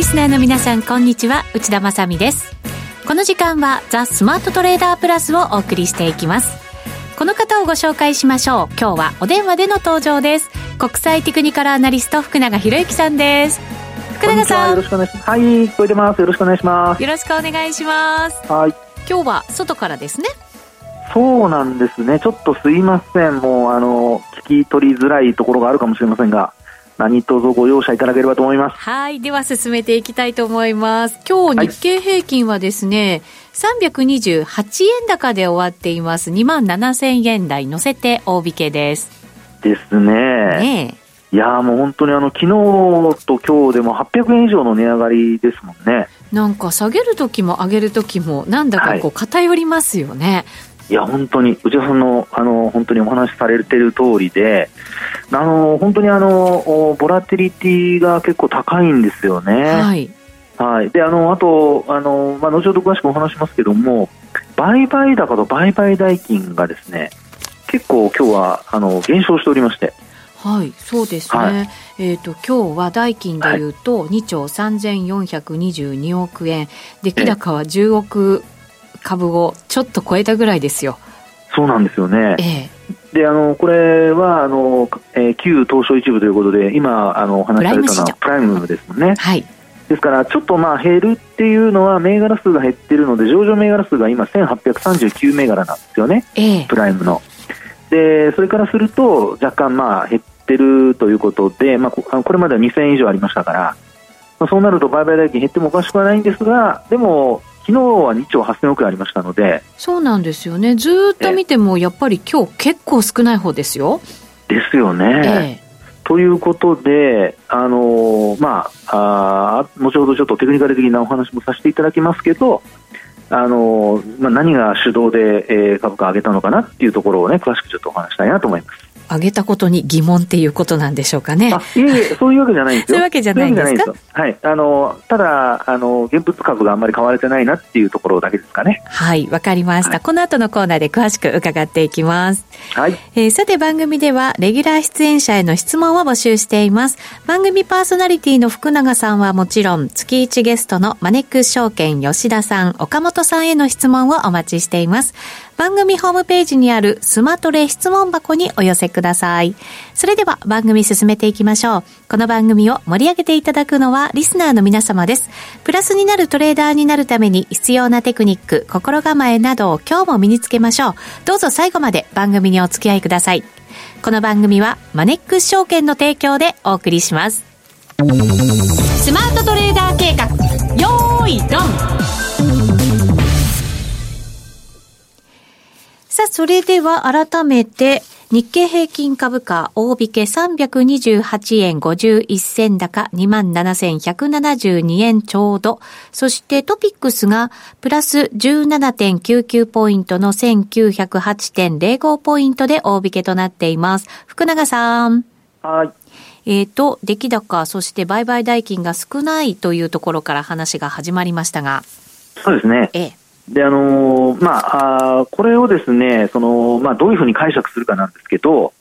リスナーの皆さんこんにちは。内田まさです。この時間はザ・スマートトレーダープラスをお送りしていきます。この方をご紹介しましょう。今日はお電話での登場です。国際テクニカルアナリスト福永博之さんです。福永さん。よろしくお願いします。はい聞こえてます。よろしくお願いします。よろしくお願いします。はい。今日は外からですね。そうなんですね。ちょっとすいません。もうあの聞き取りづらいところがあるかもしれませんが何卒ご容赦いただければと思います。はい。では進めていきたいと思います。今日日経平均はですね、はい、328円高で終わっています。2万7000円台乗せて大引けです。ですね。ねいやもう本当にあの昨日と今日でも800円以上の値上がりですもんね。なんか下げる時も上げる時もなんだかこう偏りますよね。いや本当に内田さんのあの本当にお話しされてる通りであの本当にあのボラティリティが結構高いんですよね。はい。はい。で、あの、あと、あの、まあ、後ほど詳しくお話しますけども、売買高と売買代金がですね、結構今日は、あの、減少しておりまして。はい、そうですね。はい、えっ、ー、と今日は代金でいうと2兆3422億円、出来高は10億株をちょっと超えたぐらいですよ。そうなんですよね。ええであのこれはあの、えー、旧東証一部ということで今あのお話しされたのはプライムですもんね。はい、ですからちょっとまあ減るっていうのは銘柄数が減ってるので上場銘柄数が今1839銘柄なんですよね、えプライムの。でそれからすると若干まあ減ってるということで、まあ、これまでは2000以上ありましたから、まあ、そうなると売買代金減ってもおかしくはないんですがでも昨日は2兆8000億円ありましたのでそうなんですよねずっと見てもやっぱり今日結構少ない方ですよ。ですよね。ええということで、あのー、まあ、あ後ほどちょっとテクニカル的なお話もさせていただきますけど、あのー、まあ、何が主導で、えー、株価上げたのかなっていうところをね、詳しくちょっとお話したいなと思います。上げたことに疑問っていうことなんでしょうかね。あいえいえ、そういうわけじゃないんですよ。そういうわけじゃないんですか？はい。あの、ただ、あの、現物株があんまり買われてないなっていうところだけですかね。はい、わかりました、はい、この後のコーナーで詳しく伺っていきます。はい。えー、さて番組では、レギュラー出演者への質問を募集しています。番組パーソナリティの福永さんはもちろん、月1ゲストのマネックス証券吉田さん、岡本さんへの質問をお待ちしています。番組ホームページにあるスマトレ質問箱にお寄せください。それでは番組進めていきましょう。この番組を盛り上げていただくのはリスナーの皆様です。プラスになるトレーダーになるために必要なテクニック、心構えなどを今日も身につけましょう。どうぞ最後まで番組にお付き合いください。この番組はマネックス証券の提供でお送りします。スマートトレーダー計画、よーいドンさあ、それでは改めて、日経平均株価大引け328円51銭高27,172円ちょうど。そしてトピックスがプラス17.99ポイントの1908.05ポイントで大引けとなっています。福永さん。はい。えっ、ー、と、出来高、そして売買代金が少ないというところから話が始まりましたが。そうですね。ええ。であのー、まあ、あこれをですねその、まあ、どういうふうに解釈するかなんですけど、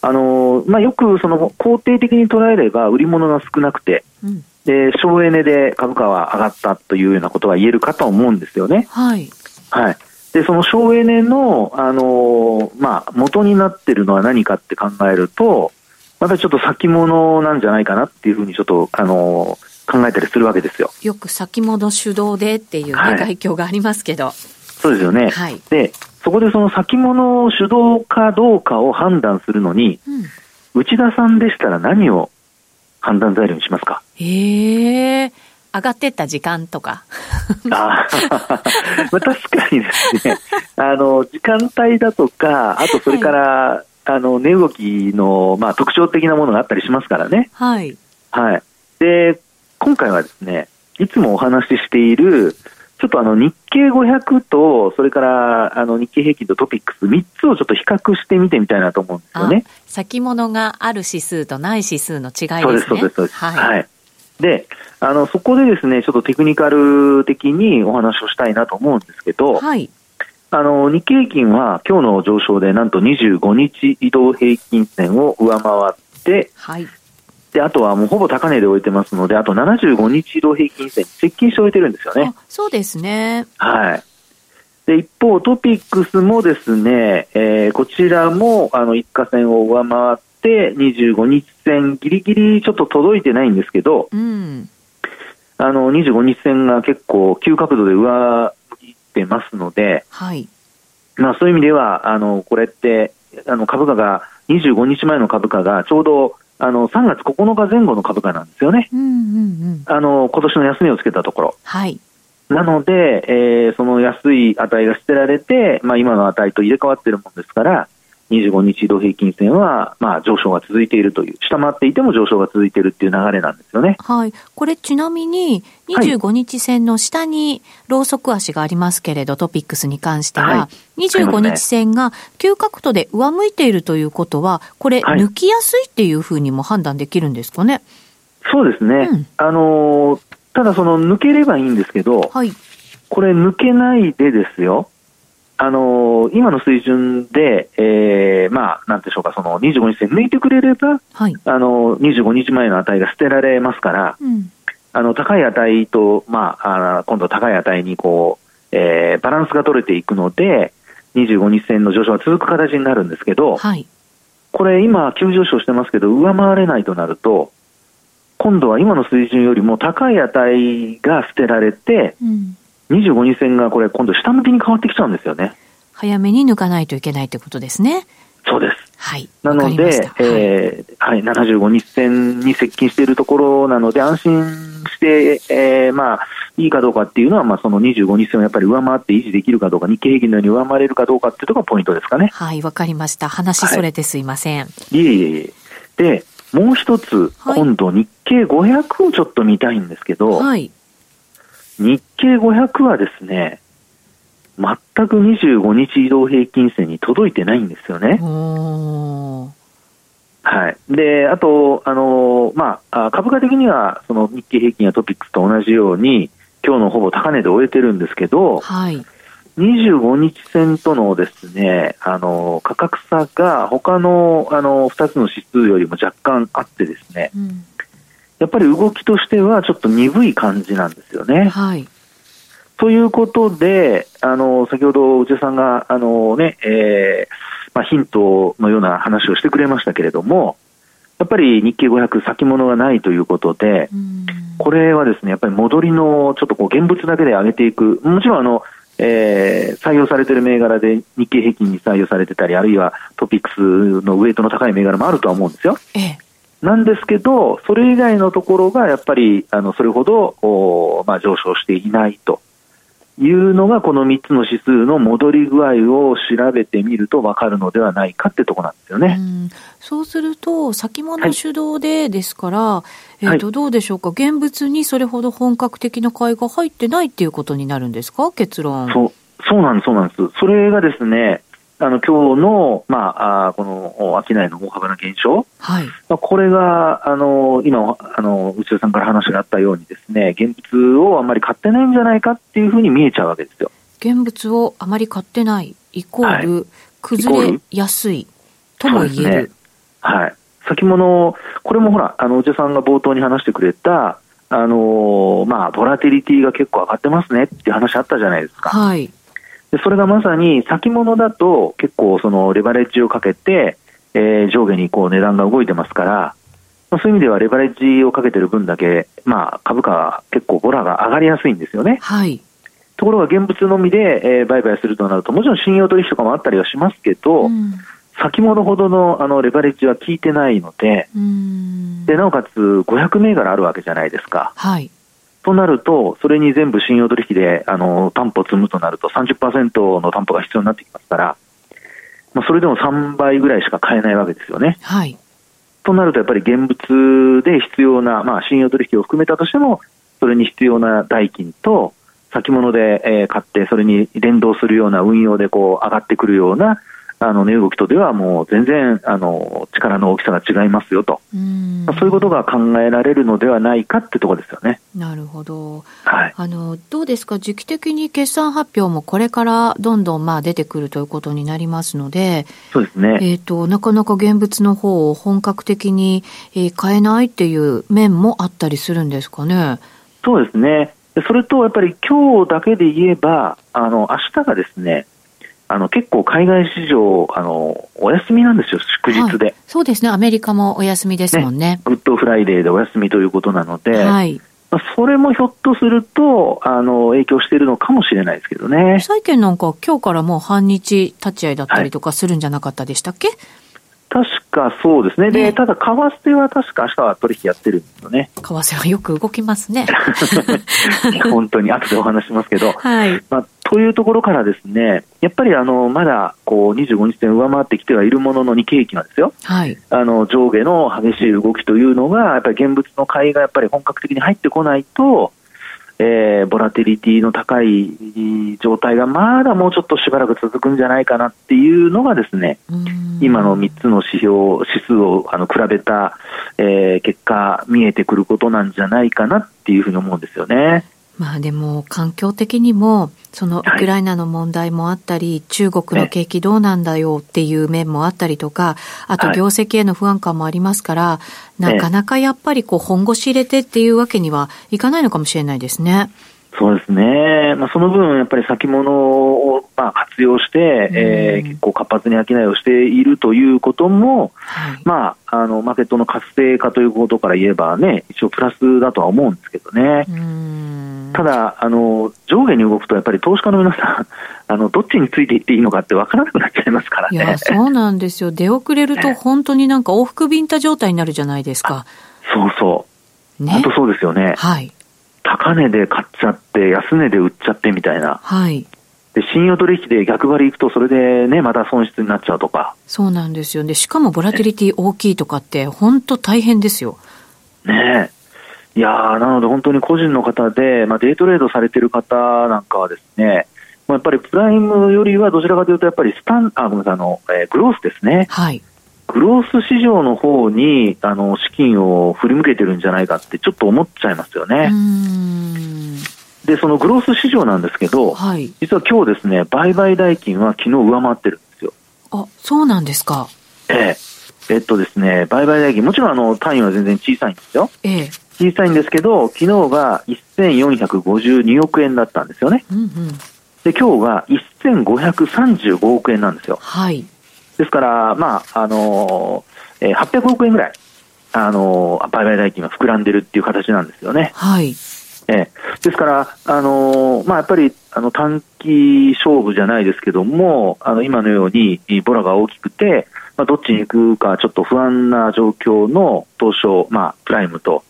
あのー、まあ、よくその肯定的に捉えれば売り物が少なくて、うん、で省エネで株価は上がったというようなことは言えるかと思うんですよね。はい、はい、でその省エネの、あのー、まあ、元になっているのは何かって考えると、またちょっと先物なんじゃないかなっていうふうにちょっと、あのー考えたりするわけですよ。よく先物主導でっていうね、はい、外境がありますけど。そうですよね。はい、で、そこでその先物主導かどうかを判断するのに、うん、内田さんでしたら何を判断材料にしますか？へえ。上がってった時間とか。あ まあ、確かにですね、あの、時間帯だとか、あとそれから、はい、あの、値動きの、まあ、特徴的なものがあったりしますからね。はい。はい。で、今回はですね、いつもお話ししている、ちょっとあの日経500と、それからあの日経平均とトピックス、3つをちょっと比較してみてみたいなと思うんですよね。先物がある指数とない指数の違いですね。そうです、そうです、そうです。はい。はい、で、あの、そこでですね、ちょっとテクニカル的にお話をしたいなと思うんですけど、はい。あの、日経平均は今日の上昇でなんと25日移動平均線を上回って、はい。で、あとはもうほぼ高値で終えてますので、あと75日移動平均線に接近して終えてるんですよね。そうですね。はい。で、一方、トピックスもですね、えー、こちらも、あの、一過線を上回って、25日線ギリギリちょっと届いてないんですけど、うん、あの、25日線が結構急角度で上向いてますので、はい。まあそういう意味では、あの、これって、あの、株価が、25日前の株価がちょうどあの3月9日前後の株価なんですよね、うんうんうん、あの今年の安値をつけたところ。はい。なので、えー、その安い値が捨てられて、まあ、今の値と入れ替わっているものですから、25日移動平均線は、まあ、上昇が続いているという、下回っていても上昇が続いているっていう流れなんですよね。はい。これちなみに、25日線の下にローソク足がありますけれど、トピックスに関しては、はい、25日線が急角度で上向いているということは、これ、抜きやすいっていうふうにも判断できるんですかね？そうですね。うん、あのただその抜ければいいんですけど、はい、これ抜けないでですよ。あのー、今の水準で、えー、まあ、なんでしょうか、その25日線抜いてくれれば、はい、あのー、25日前の値が捨てられますから、うん、あの、高い値と、まあ、あ今度高い値にこう、えー、バランスが取れていくので、25日線の上昇が続く形になるんですけど、はい、これ今、急上昇してますけど、上回れないとなると、今度は今の水準よりも高い値が捨てられて、うん25日線がこれ今度下向きに変わってきちゃうんですよね。早めに抜かないといけないということですね。そうです。はい。なので、えー、はい、75日線に接近しているところなので、安心して、えー、まあ、いいかどうかっていうのは、まあ、その25日線をやっぱり上回って維持できるかどうか、日経平均のように上回れるかどうかっていうところがポイントですかね。はい、わかりました。話それてすいません。はい、いえいえいえ。で、もう一つ、はい、今度日経500をちょっと見たいんですけど、はい。日経500はですね、全く25日移動平均線に届いてないんですよね。はい。で、あと、あのまあ、株価的には、その日経平均やトピックスと同じように、今日のほぼ高値で終えてるんですけど、はい。25日線とのですね、あの、価格差が他の、あの、2つの指数よりも若干あってですね、うんやっぱり動きとしてはちょっと鈍い感じなんですよね。はい。ということで、あの、先ほど内田さんが、あのね、えー、まあ、ヒントのような話をしてくれましたけれども、やっぱり日経500先物がないということで、これはですね、やっぱり戻りのちょっとこう現物だけで上げていく、もちろんあの、えー、採用されている銘柄で日経平均に採用されてたり、あるいはトピックスのウエイトの高い銘柄もあるとは思うんですよ。ええなんですけど、それ以外のところがやっぱりあのそれほどお、まあ、上昇していないというのが、この3つの指数の戻り具合を調べてみると分かるのではないかってところなんですよね。うそうすると、先物主導でですから、はい、えーと、どうでしょうか、現物にそれほど本格的な買いが入ってないっていうことになるんですか、結論。そうそうなんです、そうなんです。それがですね、あの今日の、まあ、あこの商いの大幅な減少、はいまあ、これがあの今あの、内田さんから話があったように、ですね現物をあまり買ってないんじゃないかっていうふうに見えちゃうわけですよ。現物をあまり買ってない、イコール、はい、崩れやすいとも言える。ね、はい先物、これもほら、あの内田さんが冒頭に話してくれた、あのー、まあ、ボラティリティが結構上がってますねっていう話あったじゃないですか。はい。でそれがまさに先物だと結構そのレバレッジをかけて、えー、上下にこう値段が動いてますから、まあ、そういう意味ではレバレッジをかけてる分だけ、まあ、株価は結構ボラが上がりやすいんですよね。はい。ところが現物のみで、えー、売買するとなると、もちろん信用取引とかもあったりはしますけど、うん、先物ほどのあのレバレッジは効いてないので、でなおかつ500銘柄あるわけじゃないですか。はい。となると、それに全部信用取引であの担保を積むとなると30%の担保が必要になってきますから、まあ、それでも3倍ぐらいしか買えないわけですよね。はい、となると、やっぱり現物で必要な、まあ、信用取引を含めたとしても、それに必要な代金と、先物で、え買って、それに連動するような運用でこう上がってくるようなあの値動きとではもう全然あの力の大きさが違いますよと、まあ、そういうことが考えられるのではないかってところですよね。なるほど、はい、あのどうですか、時期的に決算発表もこれからどんどんまあ出てくるということになりますので、そうですね。えーと、なかなか現物の方を本格的に、えー、買えないっていう面もあったりするんですかね？そうですね。それとやっぱり今日だけで言えば、あの明日がですね、あの結構海外市場あのお休みなんですよ、祝日で、はい、そうですね、アメリカもお休みですもんね。ね。 Good Friday でお休みということなので、はい、まあ、それもひょっとするとあの影響しているのかもしれないですけどね。債券なんか、今日からもう半日立ち会いだったりとかするんじゃなかったでしたっけ、はい確かそうですね。で、ただ、為替は確か明日は取引やってるんですよね。為替はよく動きますね。本当に、後でお話しますけど。はい。まあ、というところからですね、やっぱりあの、まだ、こう、25日線上回ってきてはいるものの日経平均はですよ。はい。あの、上下の激しい動きというのが、やっぱり現物の買いがやっぱり本格的に入ってこないと、えー、ボラティリティの高い状態がまだもうちょっとしばらく続くんじゃないかなっていうのがですね、今の3つの指標、指数をあの比べた、えー、結果、見えてくることなんじゃないかなっていうふうに思うんですよね。まあでも環境的にもそのウクライナの問題もあったり、はい、中国の景気どうなんだよっていう面もあったりとか、あと業績への不安感もありますから、なかなかやっぱりこう本腰入れてっていうわけにはいかないのかもしれないですね。そうですね、まあ、その分、やっぱり先物をまあ活用して、えー、結構活発に商いをしているということも、はい、まあ、あのマーケットの活性化ということから言えばね、一応プラスだとは思うんですけどね。ただあの、上下に動くと、やっぱり投資家の皆さん、あのどっちについていっていいのかって分からなくなっちゃいますからね。いやそうなんですよ、出遅れると、本当になんか往復ビンタ状態になるじゃないですか。そうそう、ね、本当そうですよね。はい高値で買っちゃって、安値で売っちゃってみたいな。はい。で、信用取引で逆張りいくと、それでね、また損失になっちゃうとか。そうなんですよ。で、しかもボラティリティ大きいとかって、本当大変ですよ。ねえ。いやなので本当に個人の方で、まあ、デイトレードされてる方なんかはですね、まあ、やっぱりプライムよりはどちらかというと、やっぱりスタン、あ、ごめんなさい、あの、えー、グロースですね。はい。グロース市場の方にあの資金を振り向けてるんじゃないかってちょっと思っちゃいますよね。で、そのグロース市場なんですけど、はい、実は今日ですね、売買代金は昨日上回ってるんですよ。あ、そうなんですか。ええ。えっとですね、売買代金、もちろんあの単位は全然小さいんですよ。ええ。小さいんですけど、昨日が1452億円だったんですよね。うんうん、で、今日が1535億円なんですよ。はい。ですから、まあ、あのー、800億円ぐらい、あのー、売買代金が膨らんでるっていう形なんですよね。はい。えですから、あのー、まあ、やっぱりあの短期勝負じゃないですけども、あの今のようにボラが大きくて、まあ、どっちに行くかちょっと不安な状況の東証、まあ、プライムと、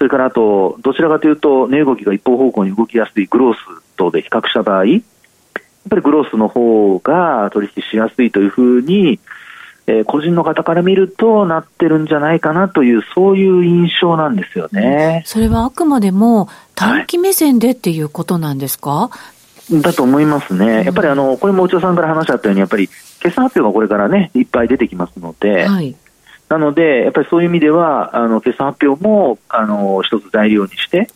それからあと、どちらかというと、値動きが一方方向に動きやすいグロースとで比較した場合、っぱりグロースの方が取引しやすいというふうに、えー、個人の方から見るとなってるんじゃないかなという、そういう印象なんですよね。それはあくまでも短期目線でっていうことなんですか、はい、だと思いますね。やっぱりあの、これも内田さんから話あったように、やっぱり決算発表がこれからね、いっぱい出てきますので、はい、なので、やっぱりそういう意味では、あの決算発表もあの一つ材料にして、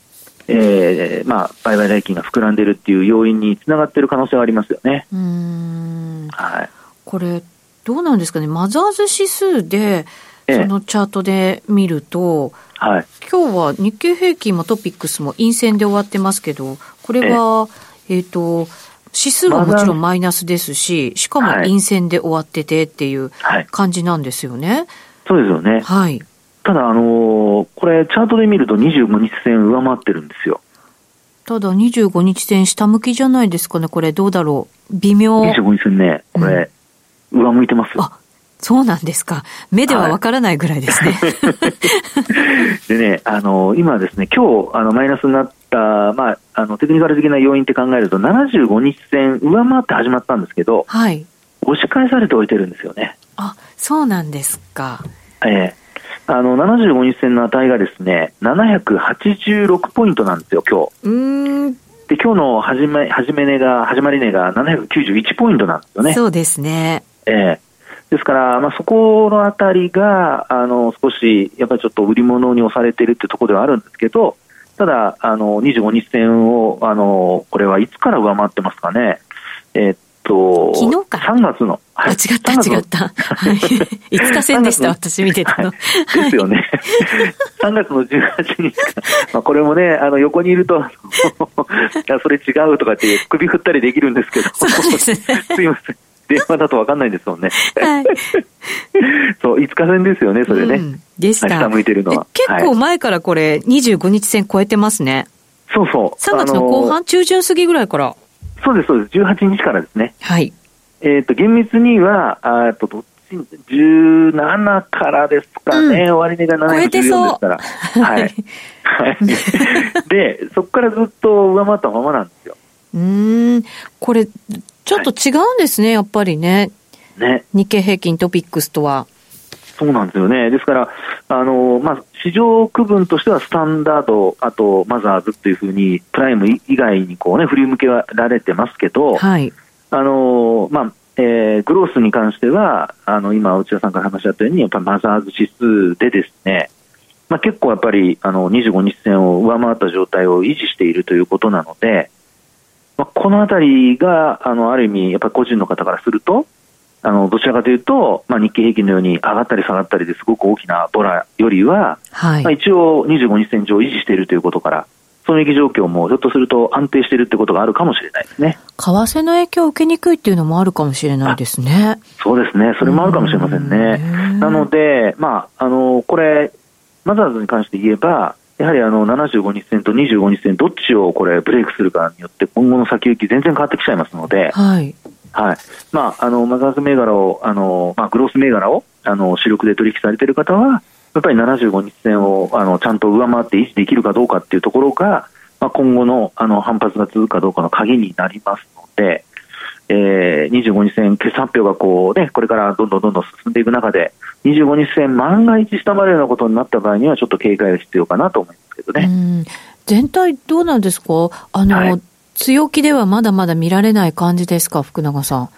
えーまあ、売買代金が膨らんでいるっていう要因につながっている可能性はありますよね。うん。はい、これ、どうなんですかね、マザーズ指数で、そのチャートで見ると、ええ、はい、今日は日経平均もトピックスも陰線で終わってますけど、これは、えっ、ー、と、指数はもちろんマイナスですし、しかも陰線で終わっててっていう感じなんですよね。はいはい、そうですよね。はい。ただ、あのー、これ、チャートで見ると25日線上回ってるんですよ。ただ、25日線下向きじゃないですかね、これ、どうだろう。微妙。25日線ね、これ、うん、上向いてます。あそうなんですか。目ではわからないぐらいですね。はい、でね、あのー、今ですね、今日、あの、マイナスになった、まあ、あの、テクニカル的な要因って考えると、75日線上回って始まったんですけど、はい。押し返されておいてるんですよね。あ、そうなんですか。ええーあの75日線の値がですね786ポイントなんですよ、今日で今日の始め始め値が始まり値が791ポイントなんですよね。そうですね。ええですから、まあ、そこのあたりが、あの、少し、やっぱりちょっと売り物に押されているっていうところではあるんですけど、ただ、あの、25日線を、あの、これはいつから上回ってますかね。えー、っと、昨日か3月の。はい、あ、違った、違った。はい。5日線でした、私見てたの。ですよね。3月の18日か。まあ、これもね、あの、横にいると、それ違うとかって首振ったりできるんですけど。そうですね。すいません。電話だと分かんないですもんね。はい。そう、5日線ですよね、それね。うん、でした。下向いてるのは。結構前からこれ、25日線超えてますね。そうそう。3月の後半、中旬過ぎぐらいから。そうです、そうです。18日からですね。はい。えっ、と、厳密には、あと、どっち、17からですかね。うん、終値が714ですから。はい。はい。で、そこからずっと上回ったままなんですよ。うん。これ、ちょっと違うんですね、はい、やっぱりね。ね。日経平均トピックスとは。そうなんですよね。ですから、あの、まあ、市場区分としてはスタンダード、あとマザーズっていうふうに、プライム以外にこうね、振り向けられてますけど、はい。あの、まあ、えー、グロースに関しては、あの、今、内田さんから話し合ったように、やっぱりマザーズ指数でですね、まあ、結構やっぱり、あの、25日線を上回った状態を維持しているということなので、まあ、このあたりが、あの、ある意味、やっぱり個人の方からすると、あの、どちらかというと、まあ、日経平均のように上がったり下がったりですごく大きなボラよりは、はい、まあ、一応25日線上維持しているということから、損益状況もひょっとすると安定しているということがあるかもしれないですね。為替の影響を受けにくいっていうのもあるかもしれないですね。そうですね。それもあるかもしれませんね。なので、まあ、あの、これ、マザーズに関して言えば、やはりあの75日線と25日線、どっちをこれブレイクするかによって、今後の先行き、全然変わってきちゃいますので、はい。はい。まあ、あの、マザーズ銘柄を、あの、まあ、グロース銘柄を、あの、主力で取引されている方は、やっぱり75日線を、あの、ちゃんと上回って維持できるかどうかっていうところが、まあ、今後の、あの、反発が続くかどうかの鍵になりますので、えー、25日線決算発表がこうね、これからどんどんどんどん進んでいく中で、25日線万が一下回るようなことになった場合には、ちょっと警戒が必要かなと思いますけどね。全体どうなんですか？あの、はい強気ではまだまだ見られない感じですか、福永さん。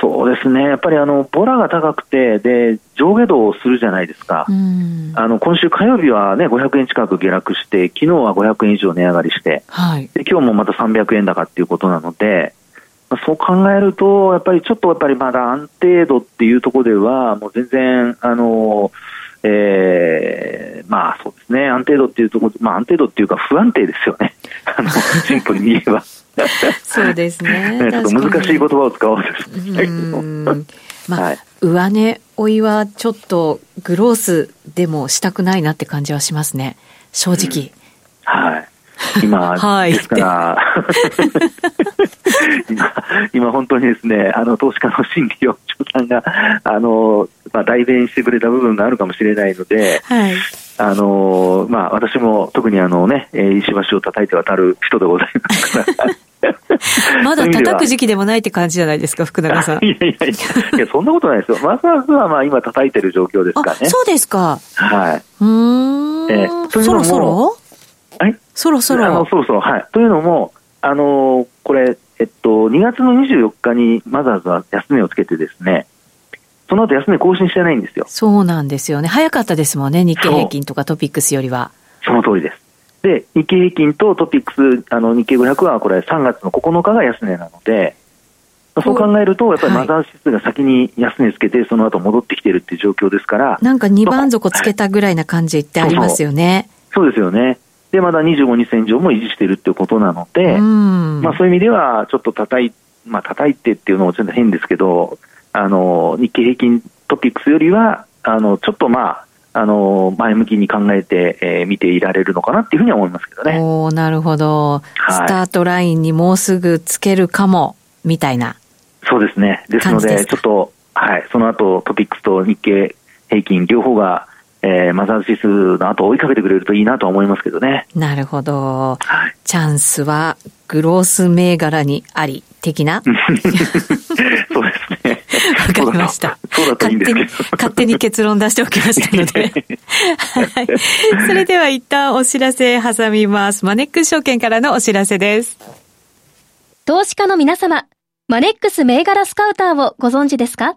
そうですね、やっぱりあのボラが高くて、で上下動をするじゃないですか、あの今週火曜日は、ね、500円近く下落して、昨日は500円以上値上がりして、はい、で今日もまた300円高っていうことなので、まあ、そう考えると、やっぱりちょっとやっぱりまだ安定度っていうところでは、もう全然、あのえー、まあそうですね、安定度っていうところ、まあ安定度っていうか不安定ですよね。あの、シンプルに言えば。そうですね。ちょっと難しい言葉を使おうとまあ、はい、上値追いはちょっとグロースでもしたくないなって感じはしますね。正直。うん、はい。今、はい、ですから、今、今本当にですね、あの、投資家の心理を、長さんが、あの、まあ、代弁してくれた部分があるかもしれないので、はい。あのまあ、私も特にあのね、石橋を叩いて渡る人でございますから。まだ叩く時期でもないって感じじゃないですか、福永さん。いやいやいや、いやそんなことないですよ。まずはまあ今叩いてる状況ですかね。そうですか。はい。うん。えー、そろそろ？はい。そろそろ。あの、そろそろ、はい。というのも、あのこれ、えっと、2月の24日にマザーズは安値をつけてですね、その後安値更新してないんですよ。そうなんですよね。早かったですもんね、日経平均とかトピックスよりは。その通りです。で、日経平均とトピックス、あの、日経500はこれ3月の9日が安値なので、そう考えると、やっぱりマザー指数が先に安値つけて、その後戻ってきてるっていう状況ですから。なんか2番底つけたぐらいな感じってありますよね。そうですよね。で、まだ25日線上も維持しているっていうことなので、まあそういう意味では、ちょっと叩い、まあ叩いてっていうのもちょっと変ですけど、あの、日経平均トピックスよりは、あの、ちょっとまあ、あの、前向きに考えて、えー、見ていられるのかなっていうふうには思いますけどね。おなるほど、はい。スタートラインにもうすぐつけるかも、みたいな。そうですね。ですので、ちょっと、はい、その後トピックスと日経平均両方が、えー、マザーズ指数の後追いかけてくれるといいなと思いますけどね。なるほど。はい、チャンスはグロース銘柄にあり、的な？そうですね。わかりました。そうだといいんですけど。勝手に結論出しておきましたので。はい。それでは一旦お知らせ挟みます。マネックス証券からのお知らせです。投資家の皆様、マネックス銘柄スカウターをご存知ですか？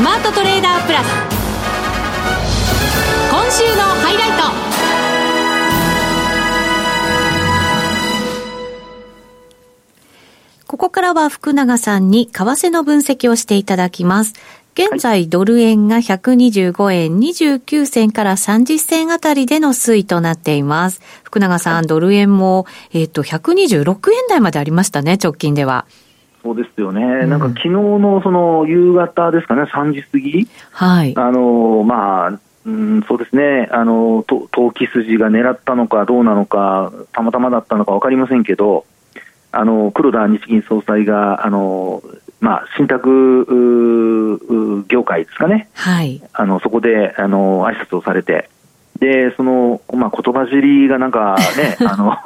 スマートトレーダープラス今週のハイライトここからは福永さんに為替の分析をしていただきます。現在、ドル円が125円29銭から30銭あたりでの推移となっています。福永さん、ドル円も、えっ、と、126円台までありましたね、直近では。そうですよね、うん、なんか昨日のその夕方ですかね、3時過ぎ、はい、あのまあ、うん、そうですね、あの投機筋が狙ったのかどうなのか、たまたまだったのか分かりませんけど、あの黒田日銀総裁が、あのまあ、信託業界ですかね、はい、あのそこであの挨拶をされて、で、その、まあ、言葉尻がなんかね、あの、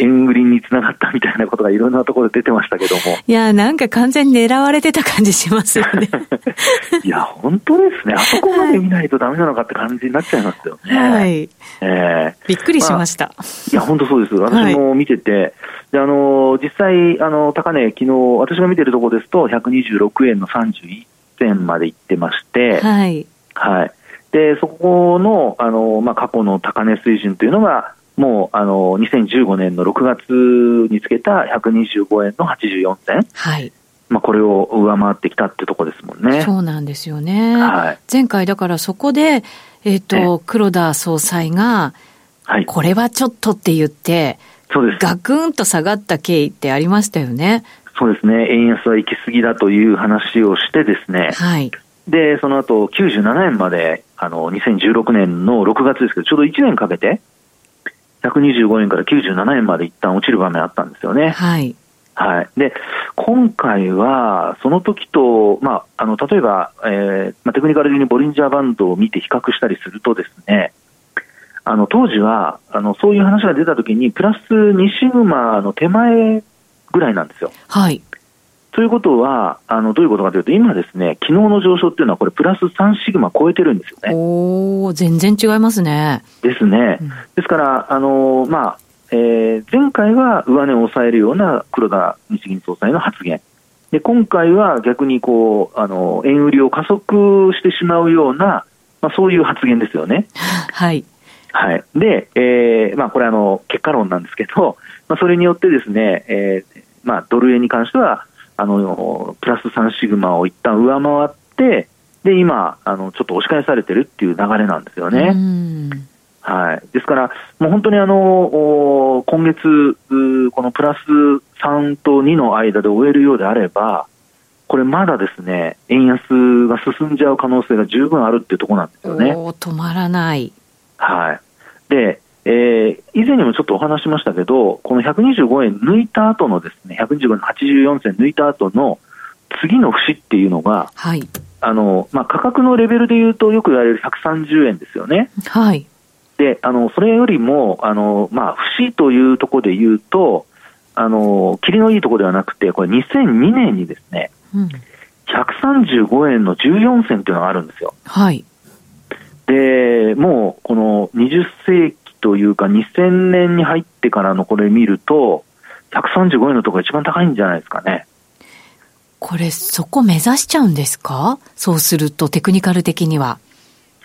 円売りにつながったみたいなことがいろんなところで出てましたけども。いや、なんか完全に狙われてた感じしますよね。いや、本当ですね。あそこまで見ないとダメなのかって感じになっちゃいますよね。はい。えー、びっくりしました。まあ、いや、本当そうです。私も見てて、はい、で、あの、実際、あの、高値、昨日、私が見てるところですと、126円の31銭まで行ってまして、はい。はい。でそこのあの、まあ、過去の高値水準というのが、もうあの2015年の6月につけた125円の84銭、はいまあ、これを上回ってきたってとこですもんね。そうなんですよね。はい、前回だからそこで、えっ、ー、と、黒田総裁が、はい、これはちょっとって言って、そうです。ガクンと下がった経緯ってありましたよね。そうですね。円安は行き過ぎだという話をしてですね。はい。で、その後97円まで、あの、2016年の6月ですけど、ちょうど1年かけて、125円から97円まで一旦落ちる場面あったんですよね。はい。はい。で、今回は、その時と、まあ、あの、例えば、えー、まあ、テクニカル的にボリンジャーバンドを見て比較したりするとですね、あの、当時は、あの、そういう話が出た時に、プラス2シグマの手前ぐらいなんですよ。はい。ということは、あのどういうことかというと、今ですね、昨日の上昇っていうのは、これ、プラス3シグマ超えてるんですよね。お全然違いますね。ですね。うん、ですから、あのまあえー、前回は上値を抑えるような黒田日銀総裁の発言。で今回は逆にこうあの円売りを加速してしまうような、まあ、そういう発言ですよね。はい。はい。で、えー、まあこれあの結果論なんですけど、まあそれによってですね、えー、まあドル円に関してはあのプラス3シグマを一旦上回って、で今あの、ちょっと押し返されてるっていう流れなんですよね。はい、ですから、もう本当にあの今月、このプラス3と2の間で終えるようであれば、これまだですね、円安が進んじゃう可能性が十分あるっていうところなんですよね。止まらない。はい。で、えー、以前にもちょっとお話しましたけど、この125円抜いた後のですね、125円84銭抜いた後の次の節っていうのが、はい。あの、まあ、価格のレベルで言うとよく言われる130円ですよね。はい。で、あの、それよりも、あの、まあ、節というところで言うと、あの、霧のいいところではなくて、これ2002年にですね、うん、135円の14銭っていうのがあるんですよ。はい。で、もうこの20世紀というか2000年に入ってからのこれ見ると、135円のところが一番高いんじゃないですかね。これ、そこ目指しちゃうんですか？そうすると、テクニカル的には。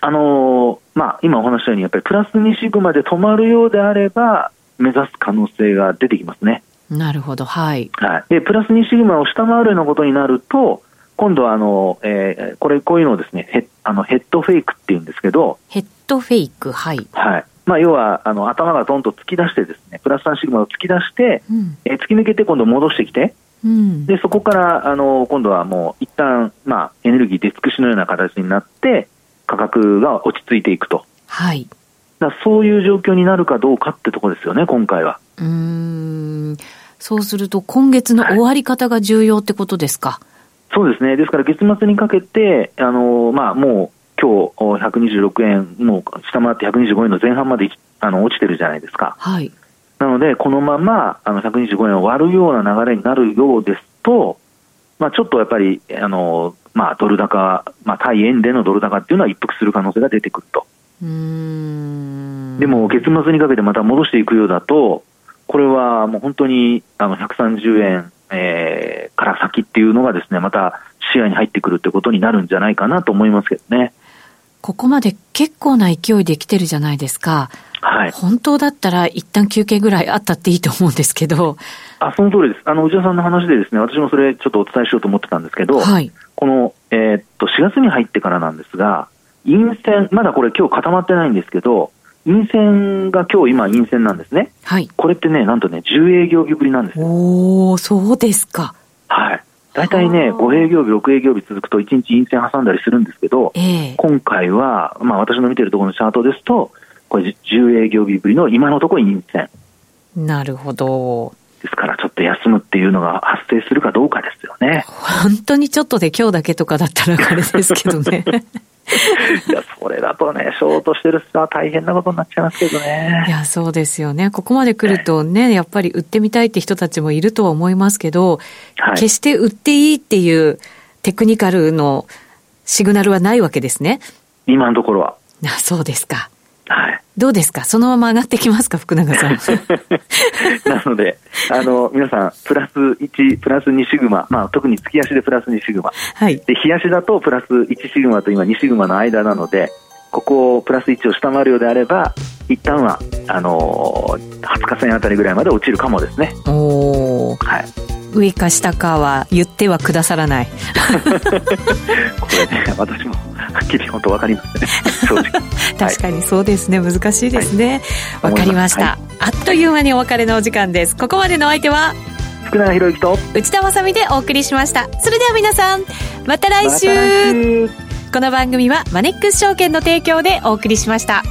あのー、まあ、今お話したように、やっぱりプラス2シグマで止まるようであれば、目指す可能性が出てきますね。なるほど、はい。はい。で、プラス2シグマを下回るようなことになると、今度はあの、えー、これ、こういうのをですね、ヘあのヘッドフェイクっていうんですけど、ヘッドフェイク、はい。はい。まあ、要は、あの、頭がどんと突き出してですね、プラス3シグマを突き出して、うん、えー、突き抜けて今度戻してきて、うん、で、そこから、あの、今度はもう、一旦、まあ、エネルギー出尽くしのような形になって、価格が落ち着いていくと。はい。だそういう状況になるかどうかってとこですよね、今回は。うん。そうすると、今月の終わり方が重要ってことですか？はい、そうですね。ですから、月末にかけて、あの、まあ、もう、今日126円、もう下回って125円の前半まであの落ちてるじゃないですか。はい。なので、このままあの125円を割るような流れになるようですと、まあ、ちょっとやっぱり、あのまあ、ドル高、まあ、対円でのドル高っていうのは一服する可能性が出てくると。うんでも、月末にかけてまた戻していくようだと、これはもう本当にあの130円、えー、から先っていうのがですね、また視野に入ってくるってことになるんじゃないかなと思いますけどね。ここまで結構な勢いで来てるじゃないですか。はい。本当だったら一旦休憩ぐらいあったっていいと思うんですけど。あ、その通りです。あの、内田さんの話でですね、私もそれちょっとお伝えしようと思ってたんですけど、はい。この、えー、っと、4月に入ってからなんですが、陰線、まだこれ今日固まってないんですけど、陰線が今日今陰線なんですね。はい。これってね、なんとね、10営業日ぶりなんですおー、そうですか。はい。大体ね、5営業日、6営業日続くと1日陰線挟んだりするんですけど、えー、今回は、まあ私の見てるところのチャートですと、これ10営業日ぶりの今のところ陰線。なるほど。ですからちょっと休むっていうのが発生するかどうかですよね。本当にちょっとで今日だけとかだったらあれですけどね。いや、それだとね、ショートしてる人は大変なことになっちゃいますけどね。いや、そうですよね。ここまで来るとね、やっぱり売ってみたいって人たちもいるとは思いますけど、はい、決して売っていいっていうテクニカルのシグナルはないわけですね。今のところは。あそうですか。はい。どうですか？そのまま上がってきますか？福永さん。なので、あの、皆さん、プラス1、プラス2シグマ、まあ、特に月足でプラス2シグマ。はい。で、日足だとプラス1シグマと今2シグマの間なので、ここをプラス1を下回るようであれば、一旦は、あのー、20日線あたりぐらいまで落ちるかもですね。おはい。上か下かは言ってはくださらない。これね、私もはっきり本当分かりますね。確かにそうですね、難しいですね。わ、はい、かりました、はい、あっという間にお別れのお時間です。ここまでの相手は、福永博之と内田まさでお送りしました。それでは皆さん、また来週ま、この番組はマネックス証券の提供でお送りしました。